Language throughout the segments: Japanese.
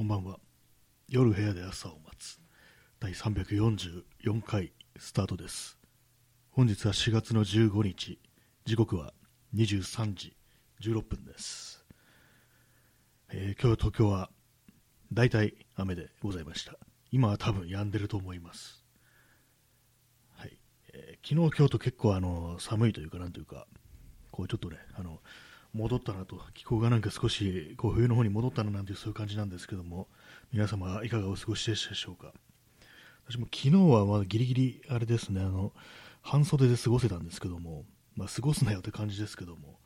こんばんは。夜部屋で朝を待つ。第344回スタートです。本日は4月の15日。時刻は23時16分です。えー今日東京は大体雨でございました。今は多分止んでると思います。はい。えー昨日、今日と結構あの寒いというか、なんというか、こうちょっとね、あの、戻ったなと、気候がなんか少しこう冬の方に戻ったななんていうそういう感じなんですけども、皆様いかがお過ごしでしたでしょうか？私も昨日はまだギリギリあれですね、あの、半袖で過ごせたんですけども、まあ過ごすなよって感じですけども、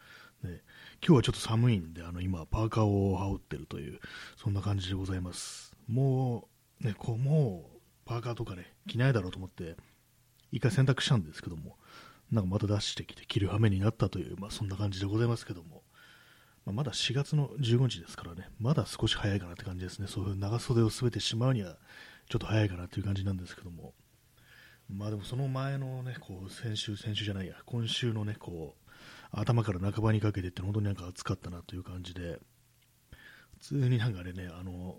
ね、今日はちょっと寒いんで、あの今パーカーを羽織ってるという、そんな感じでございます。もう、ね、こうもうパーカーとかね、着ないだろうと思って、一回洗濯したんですけども、なんかまた出してきて着る羽目になったという、まあ、そんな感じでございますけども、まあ、まだ4月の15日ですからね、まだ少し早いかなって感じですね、そういう長袖を全てしまうにはちょっと早いかなという感じなんですけども、まあでもその前のね、こう先週、先週じゃないや、今週のね、こう頭から半ばにかけてって本当になんか暑かったなという感じで、普通になんかあれね、あの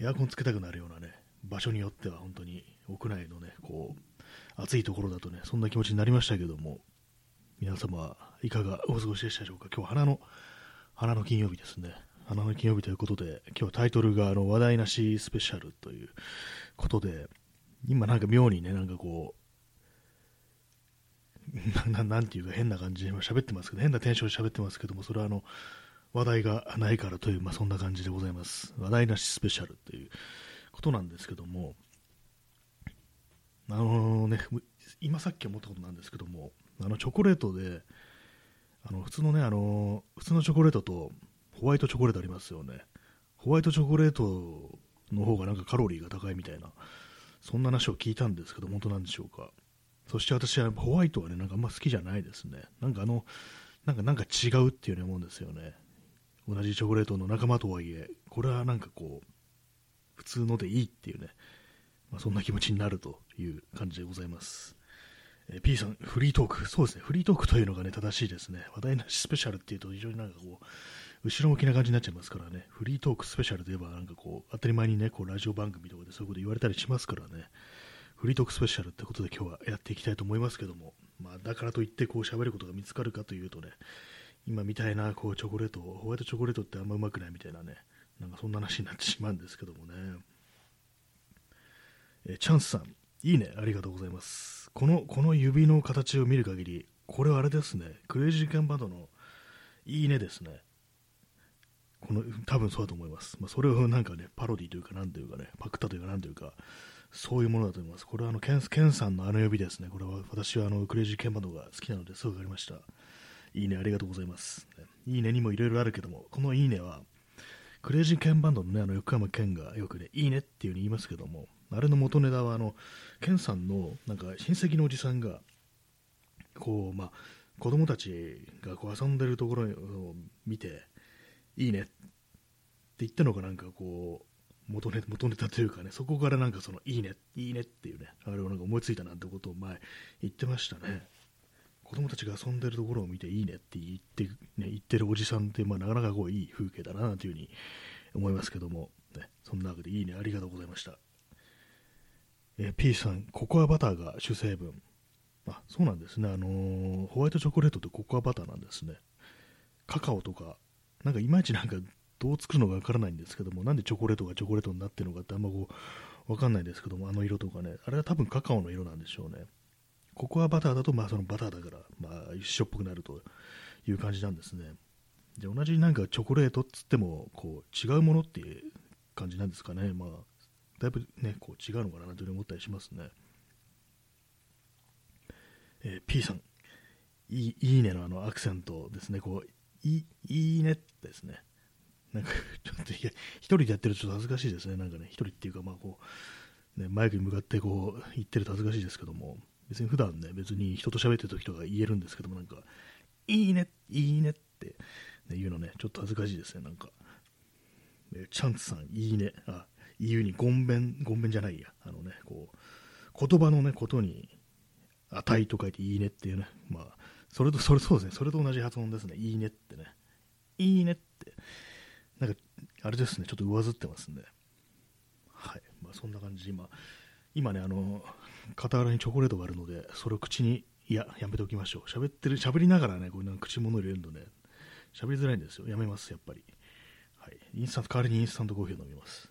エアコンつけたくなるようなね、場所によっては本当に屋内のね、こう暑いところだとね、そんな気持ちになりましたけども、皆様、いかがお過ごしでしたでしょうか？今日は花の、花の金曜日ですね。花の金曜日ということで、今日タイトルがあの話題なしスペシャルということで、今なんか妙にね、なんかこう、ななんていうか変な感じで今喋ってますけど、変なテンションで喋ってますけども、それはあの、話題がないからという、まあそんな感じでございます。話題なしスペシャルということなんですけども、あのね、今さっき思ったことなんですけども、あのチョコレートで、あの普通のね、あの普通のチョコレートとホワイトチョコレートありますよね。ホワイトチョコレートの方がなんかカロリーが高いみたいな、そんな話を聞いたんですけど、本当なんでしょうか。そして私はホワイトはね、なんかあんま好きじゃないですね。なんかあの、なんかなんか違うっていうように思うんですよね。同じチョコレートの仲間とはいえ、これはなんかこう、普通のでいいっていうね、まあ、そんな気持ちになるという感じでございます。え P さん、フリートーク。そうですね、フリートークというのがね、正しいですね。話題なしスペシャルっていうと非常になんかこう、後ろ向きな感じになっちゃいますからね、フリートークスペシャルといえばなんかこう、当たり前にね、こう、ラジオ番組とかでそういうこと言われたりしますからね、フリートークスペシャルってことで今日はやっていきたいと思いますけども、まあ、だからといってこう喋ることが見つかるかというとね、今みたいなこうチョコレート、ホワイトチョコレートってあんまうまくないみたいなね、なんかそんな話になってしまうんですけどもね。えチャンスさん、いいね、ありがとうございます。この、この指の形を見る限り、これはあれですね、クレイジーケンバンドのいいねですね。この、多分そうだと思います。まあ、それをなんかね、パロディというか、なんというかね、パクったというか、なんというか、そういうものだと思います。これはあの、ケンケンさんのあの指ですね。これは私はあの、クレイジーケンバンドが好きなのですぐわかりました。いいね、ありがとうございます。いいねにもいろいろあるけども、このいいねは、クレイジーケンバンドのね、あの横山健がよくね、いいねっていう風に言いますけども、あれの元ネタは、あの、ケンさんの、なんか親戚のおじさんが、こう、まあ、子供たちがこう遊んでるところを見て、いいねって言ったのがなんかこう、元ネ元ネタというかね、そこからなんかその、いいね、いいねっていうね、あれをなんか思いついたなんてことを前言ってましたね。子供たちが遊んでるところを見ていいねって言って,、ね、言ってるおじさんって、まあ、なかなかこういい風景だなというふうに思いますけども、ね、そんなわけでいいね、ありがとうございました。えー P さん、ココアバターが主成分。あ、そうなんですね。あのーホワイトチョコレートってココアバターなんですね。カカオとか、なんかいまいちなんかどう作るのかわからないんですけども、なんでチョコレートがチョコレートになってるのかってあんまこう、わかんないですけども、あの色とかね、あれは多分カカオの色なんでしょうね。ココアバターだと、まあそのバターだから、まあ一緒っぽくなるという感じなんですね。で、同じなんかチョコレートっつっても、こう、違うものっていう感じなんですかね。まあ、だいぶね、こう違うのかなというふうに思ったりしますね。えー P さん、いいいいねのあのアクセントですね、こう、いいいいねですね。なんか、ちょっと、いや、一人でやってるとちょっと恥ずかしいですね、なんかね、一人っていうか、まあこう、ね、マイクに向かってこう、言ってると恥ずかしいですけども、別に普段ね、別に人と喋ってる時とか言えるんですけども、なんか、いいね、いいねって、ね、言うのね、ちょっと恥ずかしいですね、なんか。えーチャンツさん、いいね。あ、言うに、ごんべん、ごんべんじゃないや。あのね、こう、言葉のね、ことに、値と書いていいねっていうね。まあ、それと、それそうですね。それと同じ発音ですね。いいねってね。いいねって。なんか、あれですね、ちょっと上ずってますね。はい。まあ、そんな感じ今、今ね、あの、傍らにチョコレートがあるので、それを口に、いや、やめておきましょう。喋ってる、喋りながらね、こうなんか口物入れるとね、喋りづらいんですよ。やめます、やっぱり。はい。インスタント、代わりにインスタントコーヒーを飲みます。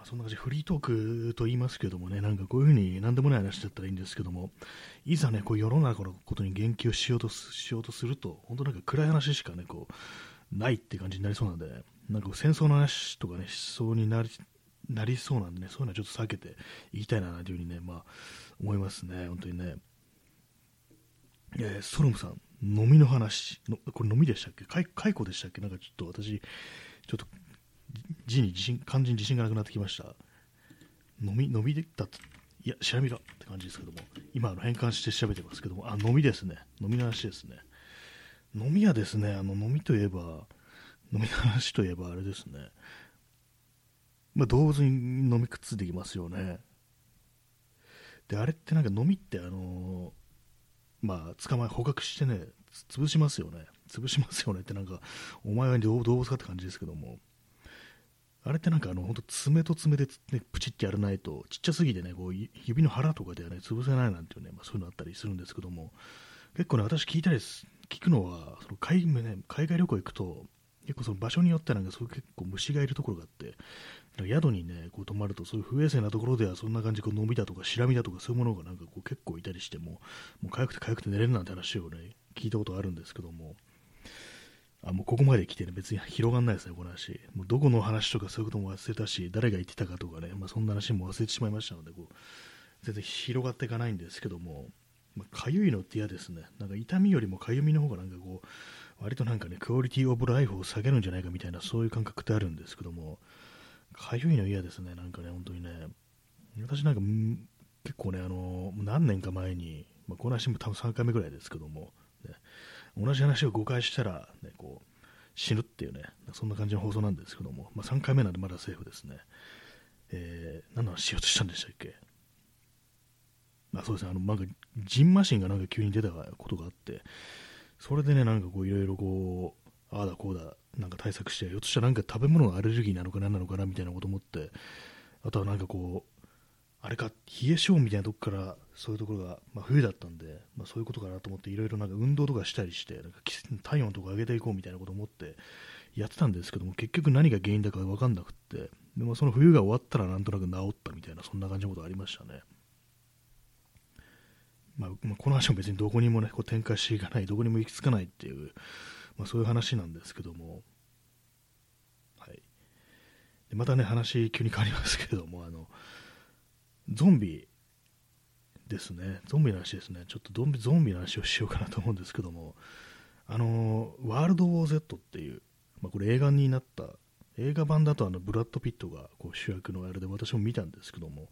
まあ、そんな感じフリートークと言いますけどもね、なんかこういうふうに何でもない話だったらいいんですけども、いざね、こう世の中のことに言及しようとしようとすると、本当なんか暗い話しかね、こう、ないって感じになりそうなんで、なんか戦争の話とかね、しそうになりなりそうなんでね、そういうのはちょっと避けていきたいなというふうにね、まあ、思いますね、本当にね。えー、ソロムさん、飲みの話の、これ飲みでしたっけ？解雇でしたっけ？なんかちょっと私、ちょっと字に自信、漢字に自信がなくなってきました。飲み、飲みでだいや、調べろって感じですけども、今あの、変換して調べてますけども、あ、飲みですね。飲みの話ですね。飲み屋ですね、あの、飲みといえば、飲みの話といえばあれですね。まあ、動物に飲みくっついてきますよね。で、あれってなんか飲みってあのー、まあ、捕まえ、捕獲してね、潰しますよね。潰しますよねってなんか、お前は動物かって感じですけども、あれってなんかあの、本当爪と爪で、ね、プチってやらないと、ちっちゃすぎてね、こう指の腹とかではね、潰せないなんていうね、まあ、そういうのあったりするんですけども、結構ね、私聞いたりす、聞くのは、その海ね、海外旅行行くと、結構その場所によってなんかそう結構虫がいるところがあって、宿にね、こう泊まると、そういう不衛生なところではそんな感じ、こう伸びだとか、シラミだとか、そういうものがなんかこう結構いたりしても、もう痒くて痒くて寝れるなんて話をね、聞いたことあるんですけども、あ、もうここまで来てね、別に広がんないですね、この話。もうどこの話とかそういうことも忘れたし、誰が言ってたかとかね、まあ、そんな話も忘れてしまいましたので、こう全然広がっていかないんですけども、まあ、かゆいのって嫌ですね。なんか痛みよりもかゆみの方がなんかこう、割となんかね、クオリティオブライフを下げるんじゃないかみたいな、そういう感覚ってあるんですけども、かゆいの嫌ですね、なんかね、本当にね。私なんか、結構ね、あの何年か前に、まあ、この話も多分3回目ぐらいですけども、ね、同じ話を誤解したら、ね、こう死ぬっていうね、そんな感じの放送なんですけども、まあ、3回目なんでまだセーフですね。えー、何の話しようとしたんでしたっけ？あそうですね、あの、なんか、ジンマシンがなんか急に出たことがあって、それでね、なんかこう、いろいろこう、ああだこうだ、なんか対策して、ひょっとしたらなんか食べ物のアレルギーなのか何なのかなみたいなこと思って、あとはなんかこう、あれか、冷え性みたいなとこからそういうところが、まあ、冬だったんで、まあ、そういうことかなと思って、いろいろなんか運動とかしたりして、なんか体温とか上げていこうみたいなことを思ってやってたんですけども、結局何が原因だか分かんなくって、でもその冬が終わったらなんとなく治ったみたいな、そんな感じのことありましたね。まあ、この話も別にどこにもね、こう展開していかない、どこにも行き着かないっていう、まあ、そういう話なんですけども、はい。でまたね、話急に変わりますけども、あの、ゾンビですね、ゾンビの話ですね、ちょっとゾンビゾンビの話をしようかなと思うんですけども、あのワールド・ウォー・ゼットっていう、まあ、これ映画になった、映画版だとあのブラッド・ピットがこう主役のあれで私も見たんですけども、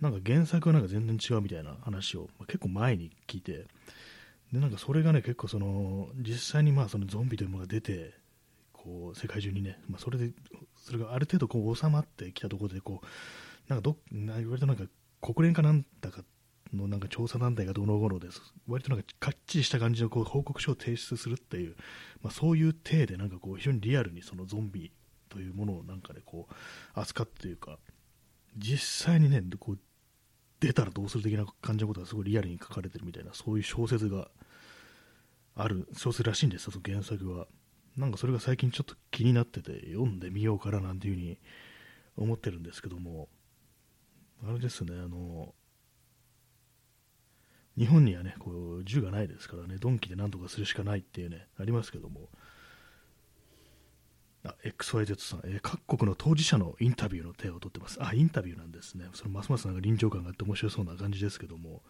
なんか原作はなんか全然違うみたいな話を、まあ、結構前に聞いて、でなんかそれがね、結構その実際にまあそのゾンビというものが出て、こう世界中にね、まあ、それでそれがある程度こう収まってきたところでこうなんかど割となんか国連かなんだかのなんか調査団体がどの頃です、割となんかかっちりした感じのこう報告書を提出するっていう、まあ、そういう体でなんかこう非常にリアルにそのゾンビというものをなんかでこう扱ってというか、実際にね、こう出たらどうする的な感じのことがすごいリアルに書かれてるみたいな、そういう小説がある小説らしいんですよ、その原作は。なんかそれが最近ちょっと気になってて、読んでみようかななんていうふうに思ってるんですけども、あれですね、あの、日本にはね、こう銃がないですからね、ドンキで何とかするしかないっていうね、ありますけども、あ XYZ さん、えー、各国の当事者のインタビューの手を取ってます。あ、インタビューなんですね。それますますなんか臨場感があって面白そうな感じですけども、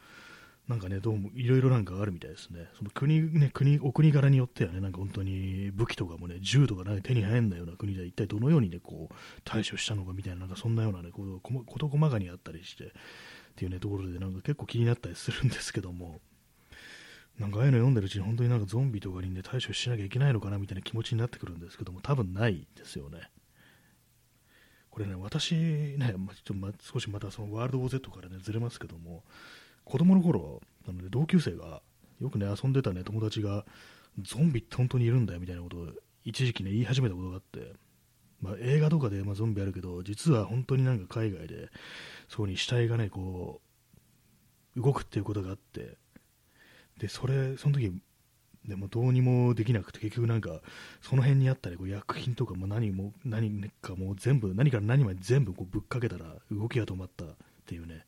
なんかね、どうもいろいろなんかあるみたいですね。その国、ね、国、お国柄によってはね、なんか本当に武器とかもね、銃とか、ね、手に入らないような国で一体どのようにね、こう、対処したのかみたいな、なんかそんなようなね、こう、事細かにあったりして、っていうね、ところでなんか結構気になったりするんですけども、なんかああいうの読んでるうちに本当になんかゾンビとかにね、対処しなきゃいけないのかなみたいな気持ちになってくるんですけども、多分ないですよね。これね、私ね、ま、ちょっとま少しまたそのワールド・ウォー・ゼットからね、ずれますけども、子供の頃なので同級生がよくね遊んでたね友達がゾンビって本当にいるんだよみたいなことを一時期ね言い始めたことがあって、まあ、映画とかで、まあ、ゾンビあるけど実は本当になんか海外でそうに死体がねこう動くっていうことがあってでそれその時でもどうにもできなくて結局なんかその辺にあったりこう薬品とかも何も何かもう全部何から何まで全部こうぶっかけたら動きが止まったっていうね。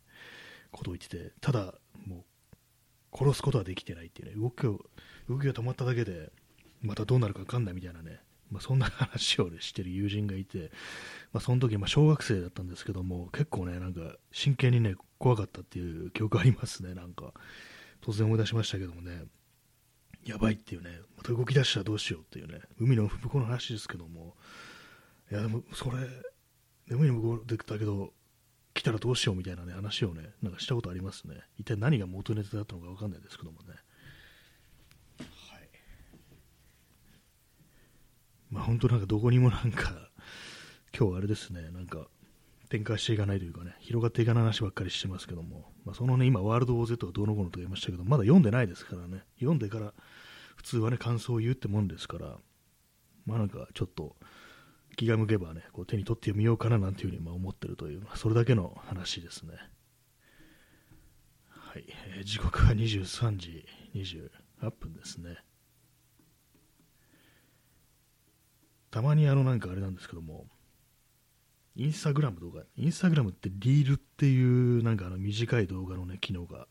ことを言っててただもう殺すことはできてないっていうね動きを動きが止まっただけでまたどうなるか分かんないみたいなねまあ、そんな話を、ね、してる友人がいて、まあ、その時、まあ、小学生だったんですけども結構ねなんか真剣にね怖かったっていう記憶ありますね。なんか突然思い出しましたけどもねやばいっていうね、また動き出したらどうしようっていうね、海の向こうの話ですけども、いやでもそれ、海の向こうでだけど、来たらどうしようみたいなね、話をね、なんかしたことありますね。一体何が元ネタだったのか分かんないですけどもね。はい。まあ本当なんかどこにもなんか、今日あれですね、なんか、展開していかないというかね、広がっていかない話ばっかりしてますけども、まあ、そのね、今、ワールド・ウォー・ゼットがどうのこうのと言いましたけど、まだ読んでないですからね、読んでから普通はね、感想を言うってもんですから、まあなんかちょっと気が向けばね、こう手に取ってみようかななんていうふうにま思ってるという、それだけの話ですね。はい、えー、時刻は23時28分ですね。たまにあのなんかあれなんですけども、インスタグラムとか、インスタグラムってリールっていうなんかあの短い動画のね、機能が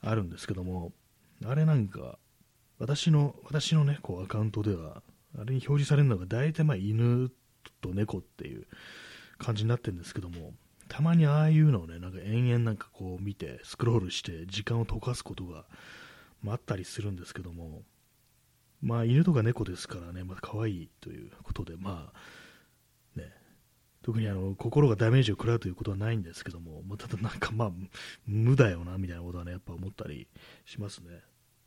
あるんですけども、あれなんか、私の、私のね、こうアカウントでは、あれに表示されるのが大体まあ犬と猫っていう感じになってるんですけども、たまにああいうのをね、なんか延々なんかこう見て、スクロールして時間を溶かすことが、まあ、あったりするんですけども、まあ犬とか猫ですからね、まだ可愛いということで、まあ、ね特にあの心がダメージを食らうということはないんですけども、まあ、ただなんかまあ無だよなみたいなことはねやっぱ思ったりしますね。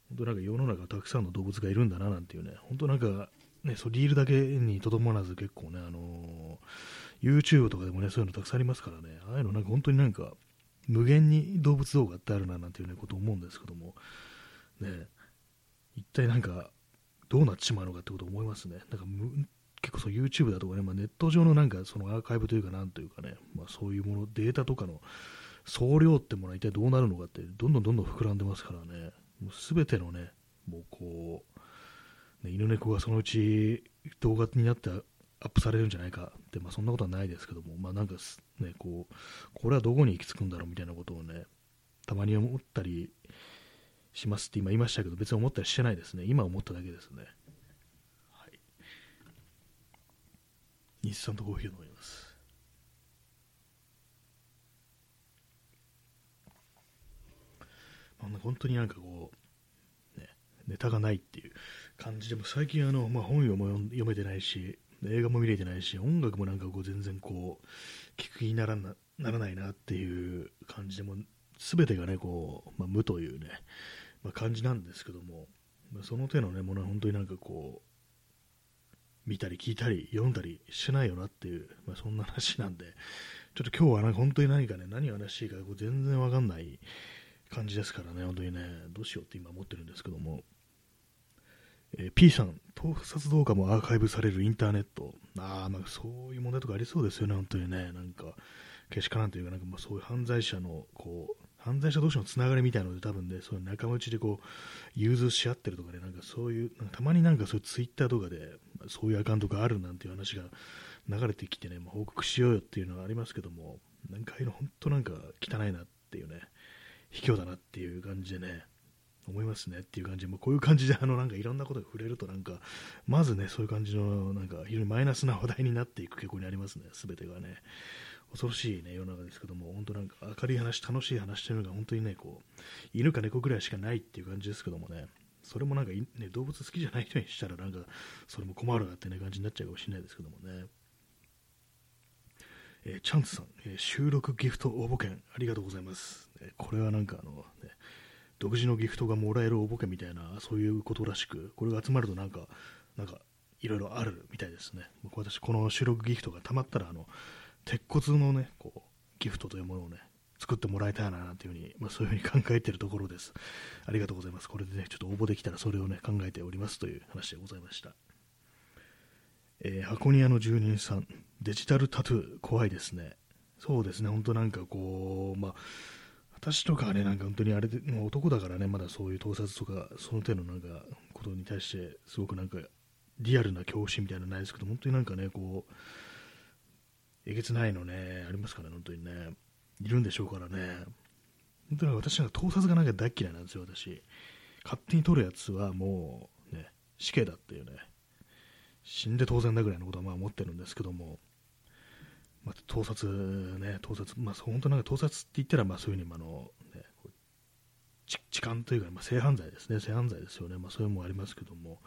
本当なんか世の中たくさんの動物がいるんだななんていうね、本当なんかね、そうリールだけにとどまらず結構ね、あのー、YouTube とかでもね、そういうのたくさんありますからね、ああいうのなんか本当になんか無限に動物動画ってあるななんていうねこと思うんですけども、ね、一体なんかどうなっちまうのかってこと思いますね。なんか結構そう YouTube だとかね、まあ、ネット上のなんかそのアーカイブというかなんというかね、まあ、そういうもの、データとかの総量ってものは一体どうなるのかって、どんどんどんどん膨らんでますからね、もう全てのね、もうこう、犬猫がそのうち動画になってアップされるんじゃないかって、まあ、そんなことはないですけども、まあ、なんかね、こう、これはどこに行き着くんだろうみたいなことをね、たまに思ったりしますって今言いましたけど、別に思ったりしてないですね。今思っただけですね。はい日産とコーヒーを飲みます。まあ、本当になんかこう、ネタがないっていう感じでも最近あの、まあ、本読も読めてないし映画も見れてないし音楽もなんかこう全然こう聞く気にならなならないなっていう感じでも全てがねこう、まあ、無というね、まあ、感じなんですけども、まあ、その手のねものは本当になんかこう見たり聞いたり読んだりしないよなっていう、まあ、そんな話なんで、ちょっと今日はなんか本当に何かね、何を話していいか全然わかんない感じですからね、本当にね、どうしようって今思ってるんですけども、えー、P さん、盗撮動画もアーカイブされるインターネット、ああ、まあそういう問題とかありそうですよね、本当にね、なんか、けしからんというか、なんかまあそういう犯罪者のこう犯罪者同士のつながりみたいなので、多分ね、そういう仲間内でこう、融通し合ってるとかね、なんかそういう、たまになんかそういうツイッターとかで、そういうアカウントがあるなんていう話が流れてきてね、まあ、報告しようよっていうのはありますけども、なんかああいうの本当なんか汚いなっていうね、卑怯だなっていう感じでね、思いますねっていう感じで、もうこういう感じであのなんかいろんなことが触れるとなんか、まずね、そういう感じのなんか非常にマイナスな話題になっていく傾向にありますね、すべてがね。恐ろしい、ね、世の中ですけども、本当なんか明るい話、楽しい話というのが本当にね、こう、犬か猫ぐらいしかないっていう感じですけどもね、それもなんか、ね、動物好きじゃない人にしたら、なんか、それも困るなってね、感じになっちゃうかもしれないですけどもね。えー、チャンスさん、えー、収録ギフト応募券ありがとうございます。えー、これはなんかあの、ね、独自のギフトがもらえる応募券みたいな、そういうことらしく、これが集まるとなんか、なんか、いろいろあるみたいですね。僕私、この収録ギフトがたまったら、あの、鉄骨のね、こう、ギフトというものをね、作ってもらいたいなというふうに、まあ、そういうふうに考えているところです。ありがとうございます。これでね、ちょっと応募できたらそれをね、考えておりますという話でございました。えー、箱庭の住人さん、デジタルタトゥー、怖いですね。そうですね、本当なんかこう、まあ、私とかね、なんか本当にあれで、男だからね、まだそういう盗撮とか、その手のなんかことに対して、すごくなんか、リアルな恐怖心みたいなのないですけど、本当になんかね、こう、えげつないのね、ありますからね、本当にね、いるんでしょうからね。本当に私なんか盗撮がなんか大嫌いなんですよ、私。勝手に撮るやつはもう、ね、死刑だっていうね、死んで当然だぐらいのことはまあ思ってるんですけども、まあ、盗撮ね、盗撮、まあ、本当なんか盗撮って言ったら、まあそういうふうに、あの、ね、痴漢というか、まあ、性犯罪ですね、性犯罪ですよね、まあそういうのもありますけども、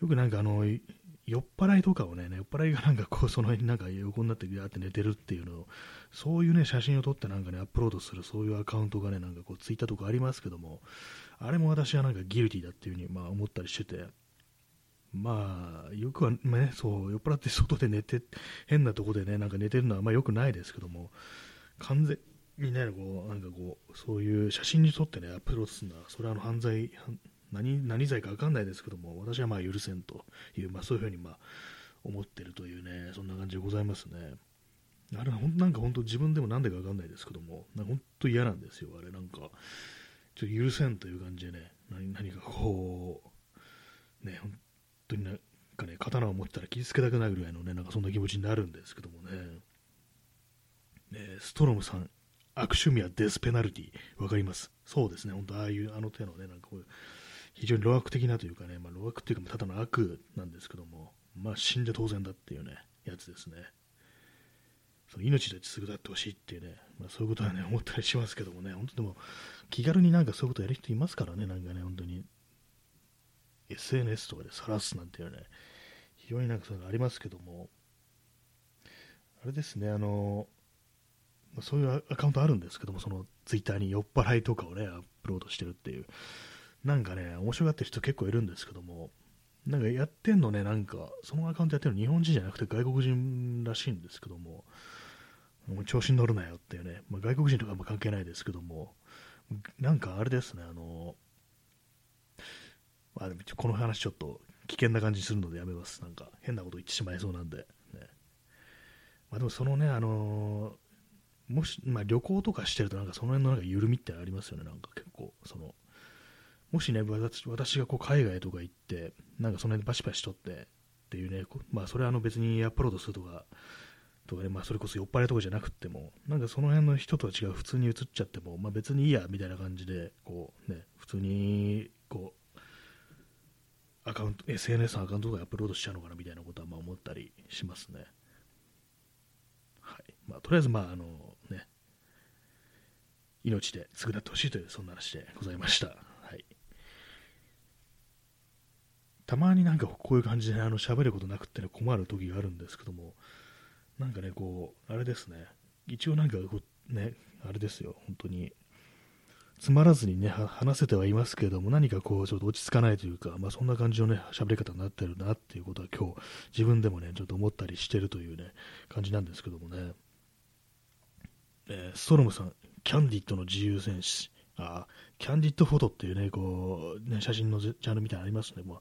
よくなんかあの、酔っ払いとかをね、酔っ払いがなんかこう、その辺になんか横になってギャーって寝てるっていうのを、そういうね、写真を撮ってなんかね、アップロードする、そういうアカウントがね、なんかこう、ツイッターとかありますけども、あれも私はなんかギルティだっていうふうに、まあ思ったりしてて、まあ、よくはね、そう、酔っ払って外で寝て、変なとこでね、なんか寝てるのはあんま良くないですけども、完全にね、こう、なんかこう、そういう写真に撮ってね、アップロードするのは、それはあの犯罪、何何罪か分かんないですけども、私はまあ許せんという、まあそういうふうにまあ思ってるというね、そんな感じでございますね。あれはなんか本当自分でもなんでか分かんないですけども、なんか本当嫌なんですよ、あれなんか、ちょっと許せんという感じでね、何何かこう、ね、本当になんかね、刀を持ってたら傷つけたくないぐらいのね、なんかそんな気持ちになるんですけどもね。ねストロムさん、悪趣味はデスペナルティ、わかります。そうですね、本当ああいう、あの手のね、なんかこういう、非常に老悪的なというかね、まあ、老悪っていうか、ただの悪なんですけども、まあ、死んで当然だっていうね、やつですね。その命ですぐだってほしいっていうね、まあ、そういうことはね、思ったりしますけどもね、本当でも、気軽になんかそういうことやる人いますからね、なんかね、本当に。SNS とかで晒すなんていうね、非常になんかそういうのありますけども、あれですね、あの、そういうアカウントあるんですけども、そのツイッターに酔っ払いとかをね、アップロードしてるっていう、なんかね、面白がってる人結構いるんですけども、なんかやってんのね、なんか、そのアカウントやってるの日本人じゃなくて外国人らしいんですけども、もう調子に乗るなよっていうね、まあ、外国人とかも関係ないですけども、なんかあれですね、あの、まあ、この話ちょっと危険な感じするのでやめます。なんか変なこと言ってしまいそうなんで。ねまあ、でもそのね、あのー、もし、まあ、旅行とかしてるとなんかその辺のなんか緩みってありますよね、なんか結構。そのもしね、私がこう海外とか行って、なんかその辺でバシバシ撮ってっていうね、まあそれはあの別にアップロードするとか、とかね、まあそれこそ酔っ払いとかじゃなくても、なんかその辺の人とは違う普通に映っちゃっても、まあ別にいいやみたいな感じで、こうね、普通にこう、アカウント、SNS のアカウントとかアップロードしちゃうのかなみたいなことはまあ思ったりしますね。はい。まあとりあえずまああのね、命で償ってほしいというそんな話でございました。はいたまになんかこういう感じであの喋ることなくってね困る時があるんですけども、なんかね、こう、あれですね、一応なんかこう、ね、あれですよ、本当に、つまらずにね、話せてはいますけれども、何かこう、ちょっと落ち着かないというか、まあそんな感じのね、喋り方になってるなっていうことは今日、自分でもね、ちょっと思ったりしてるというね、感じなんですけどもね。えー、ストロムさん、キャンディットの自由戦士。あキャンディットフォトっていうね、こう、ね、写真のジャンルみたいなのありますね。もう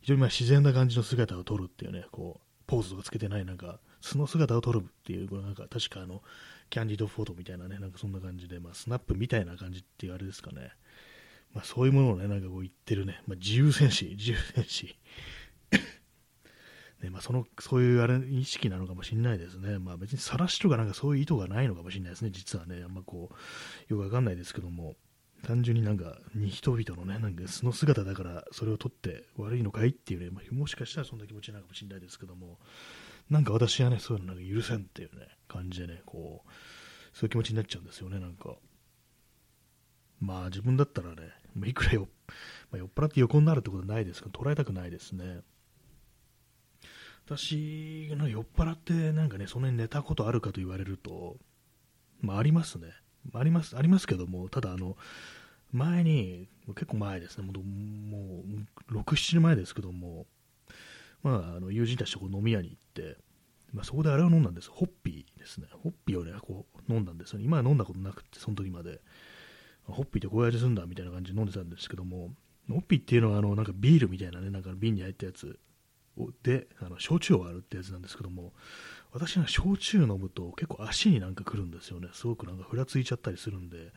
非常にま自然な感じの姿を撮るっていうね、こう、ポーズとかつけてない、なんか、素の姿を撮るっていう、これなんか、確かあの、キャンディードフォトみたいなね、なんかそんな感じで、まあ、スナップみたいな感じっていうあれですかね。まあ、そういうものをね、なんかこう言ってるね、まあ、自由戦士、自由戦士。ね、まあ、その、そういうあれ、意識なのかもしれないですね。まあ、別に晒しとかなんかそういう意図がないのかもしれないですね、実はね。あんまこう、よくわかんないですけども。単純になんか、人々のね、なんか素の姿だからそれを取って悪いのかいっていうね、まあ、もしかしたらそんな気持ちなのかもしれないですけども、なんか私はね、そういうのなんか許せんっていうね、感じでね、こう、そういう気持ちになっちゃうんですよね、なんか。まあ自分だったらね、いくらよ、まあ、酔っ払って横になるってことはないですけど、捉えたくないですね。私が酔っ払ってなんかね、そんなに寝たことあるかと言われると、まあありますね。あります、ありますけども、ただあの、前に、結構前ですね、もうもう6、7年前ですけども、まあ、あの友人たちとこう飲み屋に行って、まあ、そこであれを飲んだんです、ホッピーですね、ホッピーをね、こう飲んだんですよね。今は飲んだことなくて、その時まで。ホッピーってこういう味するんだみたいな感じで飲んでたんですけども、ホッピーっていうのはあのなんかビールみたいなね、なんか瓶に入ったやつで、あの焼酎を割るってやつなんですけども、私は焼酎飲むと結構足になんかくるんですよね。すごくなんかふらついちゃったりするんで、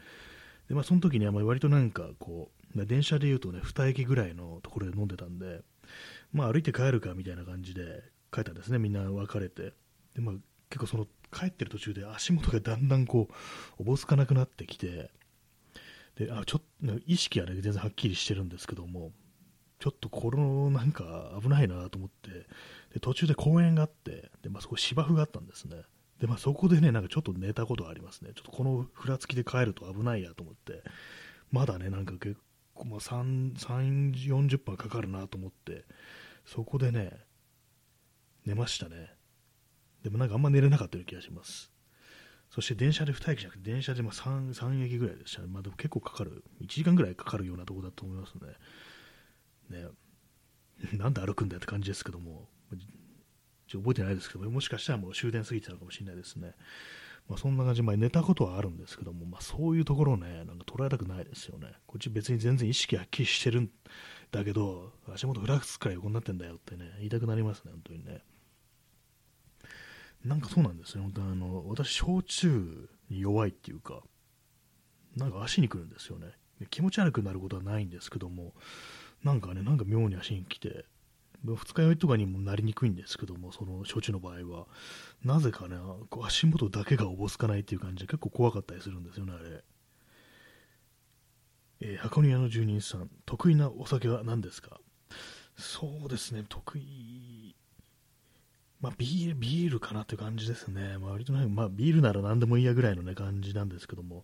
でまあ、その時には割となんかこう、電車でいうとね、2駅ぐらいのところで飲んでたんで、まあ歩いて帰るかみたいな感じで帰ったんですね、みんな別れて。でまあ、結構その帰ってる途中で足元がだんだんこう、おぼつかなくなってきて、であちょっと意識はね、全然はっきりしてるんですけども、ちょっとこのなんか危ないなと思って、で途中で公園があって、でまあ、そこ芝生があったんですね。で、まあ、そこでね、なんかちょっと寝たことがありますね。ちょっとこのふらつきで帰ると危ないやと思って、まだね、なんか結構、まあ、3、3 40分かかるなと思って、そこでね、寝ましたね。でもなんかあんま寝れなかったような気がします。そして電車で2駅じゃなくて、電車でま 3, 3駅ぐらいでしたね。まあでも結構かかる。1時間ぐらいかかるようなとこだと思いますね。ね。なんで歩くんだよって感じですけども、ちょ覚えてないですけども、もしかしたらもう終電過ぎてたのかもしれないですね。まあ、そんな感じで、まあ、寝たことはあるんですけども、まあ、そういうところをね、なんか捉えたくないですよね。こっち別に全然意識はっきりしてるだけど、足元フラックスから横になってんだよってね、言いたくなりますね、本当にね。なんかそうなんですね、本当あの私、焼酎に弱いっていうか、なんか足にくるんですよね。気持ち悪くなることはないんですけども、なんかね、なんか妙に足に来て、二日酔いとかにもなりにくいんですけども、その焼酎の場合は、なぜかね、足元だけがおぼつかないっていう感じで結構怖かったりするんですよね、あれ。えー、箱庭の住人さん、得意なお酒は何ですか？そうですね、得意、まあ、ビール、ビールかなっていう感じですね。まあ、割とね、まあ、ビールなら何でもいいやぐらいのね、感じなんですけども、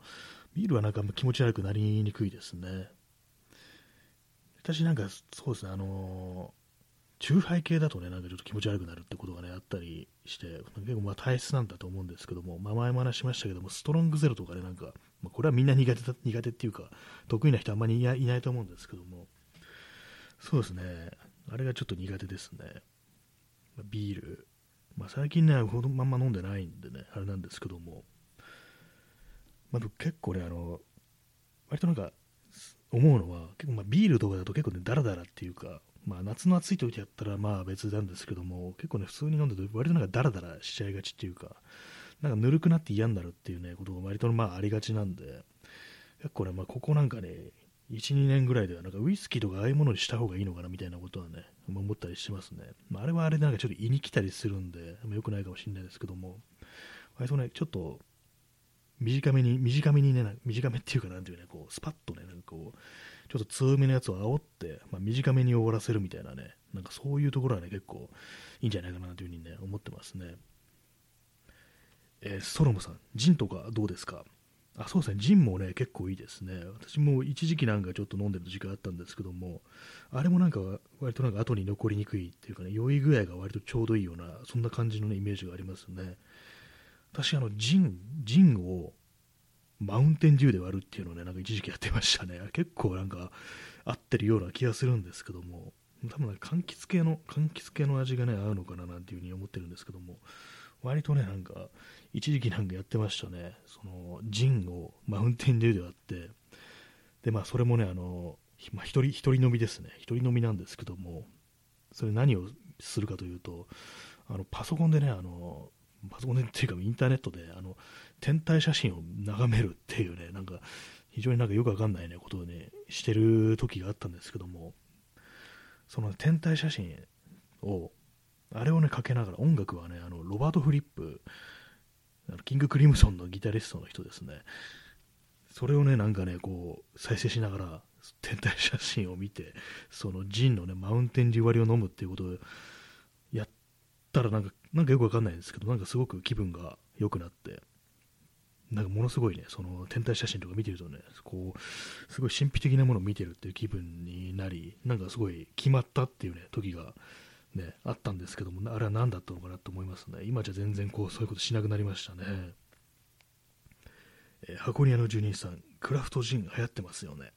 ビールはなんか気持ち悪くなりにくいですね。私なんか、そうですね、あの酎ハイ系だとね、なんかちょっと気持ち悪くなるってことがね、あったりして、結構まあ体質なんだと思うんですけども、まあ、前も話しましたけども、ストロングゼロとかね、なんか、まあ、これはみんな苦手だ苦手っていうか、得意な人あんまりいないと思うんですけども、そうですね、あれがちょっと苦手ですね。まあ、ビール、まあ、最近ね、ほどまんま飲んでないんでね、あれなんですけども、まあ、結構ね、あの、割となんか、思うのは、結構まビールとかだと結構ね、ダラダラっていうか、まあ、夏の暑い時やったらまあ別なんですけども、結構ね、普通に飲んでると割となんかダラダラしちゃいがちっていうか、なんかぬるくなって嫌になるっていうね、ことが割とまあありがちなんで、結構ね、まあここなんかね、1、2年ぐらいではなんかウイスキーとかああいうものにした方がいいのかなみたいなことはね、思ったりしますね。まあ、あれはあれでなんかちょっと胃に来たりするんで、ま、良くないかもしれないですけども、割とね、ちょっと短めに、短めにね、短めっていうかなんていうね、こう、スパッとね、なんかこう、ちょっと強めのやつを煽って、まあ、短めに終わらせるみたいなね、なんかそういうところはね、結構いいんじゃないかなというふうにね、思ってますね。えー、ストロムさん、ジンとかどうですか？あ、そうですね、ジンもね、結構いいですね。私も一時期なんかちょっと飲んでる時間あったんですけども、あれもなんか、割となんか後に残りにくいっていうかね、酔い具合が割とちょうどいいような、そんな感じのね、イメージがありますね。私、あの、ジン、ジンをマウンテンデューで割るっていうのをね、なんか一時期やってましたね。結構なんか合ってるような気がするんですけども、多分、ね、柑橘系の、柑橘系の味がね、合うのかななんていうふうに思ってるんですけども、割とね、なんか、一時期なんかやってましたね。その、ジンをマウンテンデューで割って、で、まあ、それもね、あの、まあ、一人、一人飲みですね。一人飲みなんですけども、それ何をするかというと、あの、パソコンでね、あの、パソコンでっていうかインターネットで、あの、天体写真を眺めるっていうね、なんか、非常になんかよくわかんないね、ことをね、してる時があったんですけども、その天体写真を、あれをね、かけながら、音楽はね、あの、ロバート・フリップ、あのキング・クリムソンのギタリストの人ですね。それをね、なんかね、こう、再生しながら、天体写真を見て、そのジンのね、マウンテンデュ割りを飲むっていうことをやったら、なんか、なんかよくわかんないんですけど、なんかすごく気分が良くなって、なんかものすごいね、その天体写真とか見てるとね、こう、すごい神秘的なものを見てるっていう気分になり、なんかすごい決まったっていうね、時がね、あったんですけども、あれは何だったのかなと思いますね。今じゃ全然こう、そういうことしなくなりましたね。えー、箱庭の住人さん、クラフトジン流行ってますよね。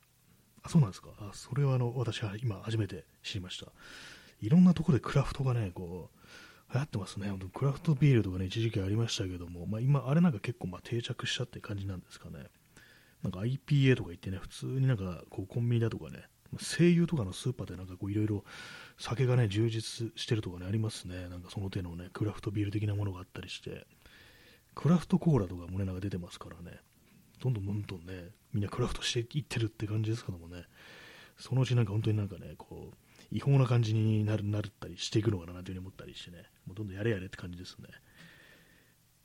あ、そうなんですか？あ、それはあの、私は今初めて知りました。いろんなとこでクラフトがね、こう、流行ってますね。本当クラフトビールとかね、一時期ありましたけども、まあ、今、あれなんか結構ま定着したって感じなんですかね。なんか IPA とか言ってね、普通になんかこうコンビニだとかね、声優とかのスーパーでなんかこういろいろ酒がね、充実してるとかね、ありますね。なんかその手のね、クラフトビール的なものがあったりして、クラフトコーラとかもね、なんか出てますからね、どんどんどんどんね、みんなクラフトしていってるって感じですけどもね、そのうちなんか本当になんかね、こう、違法な感じになるなったりしていくのかなというふうに思ったりしてね、もうどんどんやれやれって感じですね。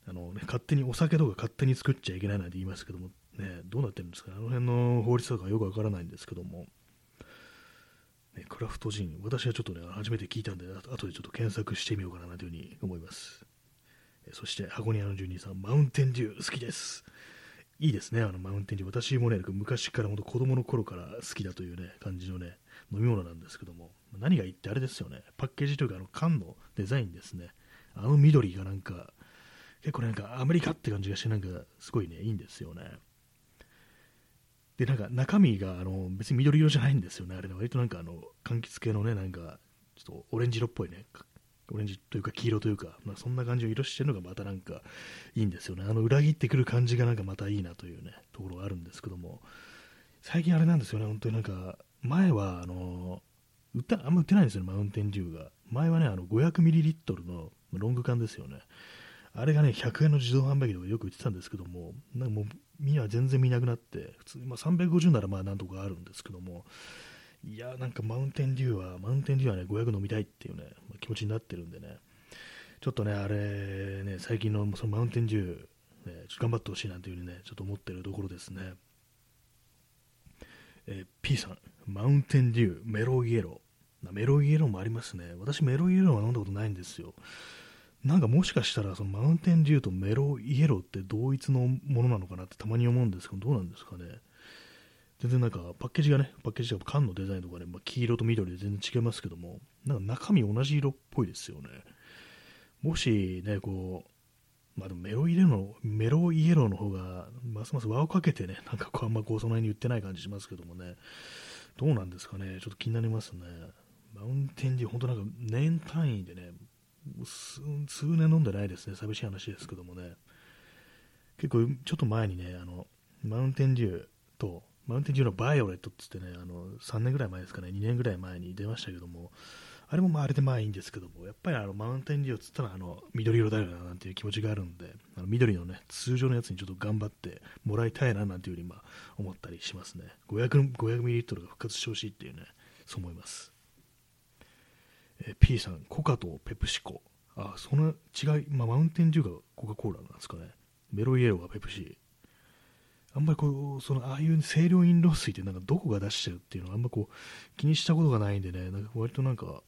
あのね、勝手にお酒とか勝手に作っちゃいけないなんて言いますけども、ね、どうなってるんですかね、あの辺の法律とかよくわからないんですけども、ね、クラフトジン、私はちょっとね、初めて聞いたんで、あとでちょっと検索してみようかなというふうに思います。そして、箱庭の住人さん、マウンテンデュー好きです。いいですね、あのマウンテンデュー。私もね、昔から本当子供の頃から好きだというね、感じのね、飲み物なんですけども、何がいいってあれですよね、パッケージというか、あの缶のデザインですね。あの緑がなんか、結構なんかアメリカって感じがして、なんかすごいね、いいんですよね。で、なんか中身があの別に緑色じゃないんですよね、あれね、割となんかあの柑橘系のね、なんかちょっとオレンジ色っぽいね、オレンジというか黄色というか、まあ、そんな感じの色してるのがまたなんかいいんですよね。あの裏切ってくる感じがなんかまたいいなというね、ところがあるんですけども、最近あれなんですよね、本当になんか、前はあの、売ったあんま売ってないんですよね、マウンテンデューが。前はね、あの 500ml のロング缶ですよね。あれがね、100円の自動販売機とかよく売ってたんですけども、なんかもう、みんな全然見なくなって、普通、まあ、350ならまあなんとかあるんですけども、いや、なんかマウンテンデューは、マウンテンデューはね、500飲みたいっていうね、まあ、気持ちになってるんでね、ちょっとね、あれ、ね、最近のそのマウンテンデュー、ちょっと頑張ってほしいなんていうふうにね、ちょっと思ってるところですね。えー、P さん、マウンテンデュー、メロイエロー。メロイエローもありますね。私、メロイエローは飲んだことないんですよ。なんかもしかしたらそのマウンテンデューとメロイエローって同一のものなのかなってたまに思うんですけど、どうなんですかね。全然なんかパッケージがね、パッケージが缶のデザインとかね、まあ、黄色と緑で全然違いますけども、なんか中身同じ色っぽいですよね。もしね、こう、まあでもメロイエローメロイエローの方が、ますます輪をかけてね、なんかこうあんまこうその辺に言ってない感じしますけどもね、どうなんですかね、ちょっと気になりますね。マウンテンデュー、本当なんか年単位でね、数年飲んでないですね、寂しい話ですけどもね、結構ちょっと前にね、あのマウンテンデューと、マウンテンデューのバイオレットって言ってね、あの3年ぐらい前ですかね、2年ぐらい前に出ましたけども、あれもまああれでまあいいんですけども、やっぱりあのマウンテンデューっつったらあの緑色だよななんていう気持ちがあるんで、あの緑のね、通常のやつにちょっと頑張ってもらいたいななんていうふうにまあ思ったりしますね。500, 500ミリリットルが復活してほしいっていうね、そう思います。えー、P さん、コカとペプシコ。あ、その違い、まあ、マウンテンデューがコカ・コーラなんですかね。メロイエローがペプシ。あんまりこう、その、ああいう清涼飲料水ってなんかどこが出してるっていうのはあんまこう、気にしたことがないんでね、なんか割となんか、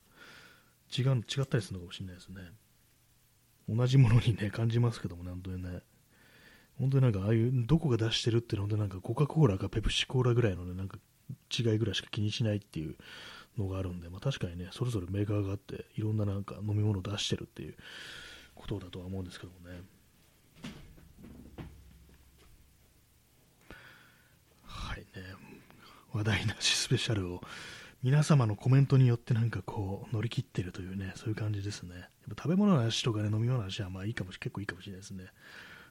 違う、違ったりするのかもしれないですね。同じものにね、感じますけどもね、本当にね。本当になんか、ああいう、どこが出してるっていうのは、本当になんか、コカ・コーラかペプシコーラぐらいのね、なんか、違いぐらいしか気にしないっていうのがあるんで、まあ、確かにね、それぞれメーカーがあって、いろんななんか飲み物を出してるっていうことだとは思うんですけどもね。はいね、話題なしスペシャルを皆様のコメントによってなんかこう乗り切ってるというね、そういう感じですね。やっぱ食べ物の話とかね、飲み物の話はまあいいかもし結構いいかもしれないですね。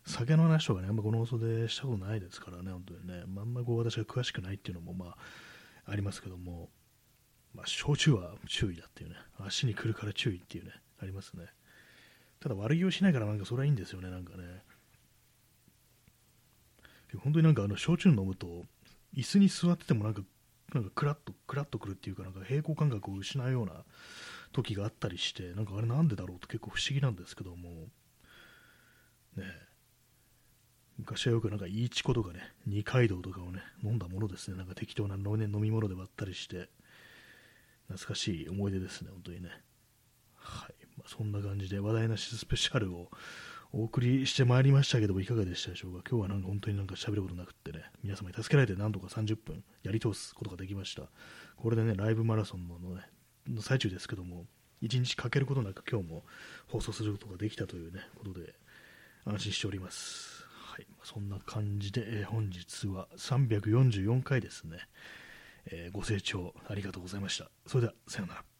酒の話とかね、あんまこの放送でしたことないですからね、本当にね。まあ、んまこう私が詳しくないっていうのもまあありますけども、まあ、焼酎は注意だっていうね、足に来るから注意っていうね、ありますね。ただ悪気をしないからなんかそれはいいんですよね、なんかね。本当になんかあの焼酎飲むと、椅子に座っててもなんか、なんかクラッと、クラッとくるっていうか、なんか平行感覚を失うような時があったりして、なんかあれなんでだろうって結構不思議なんですけども、ね。昔はよくなんかイーチコとかね、二階堂とかをね、飲んだものですね、なんか適当な飲み物で割ったりして、懐かしい思い出ですね、本当にね。はい。まあ、そんな感じで話題なしスペシャルをお送りしてまいりましたけども、いかがでしたでしょうか？今日はなんか本当になんか喋ることなくってね、皆様に助けられてなんとか30分やり通すことができました。これでね、ライブマラソンのね、の最中ですけども、1日かけることなく今日も放送することができたというね、ことで安心しております。はい。そんな感じで、えー、本日は344回ですね。えー、ご清聴ありがとうございました。それでは、さようなら。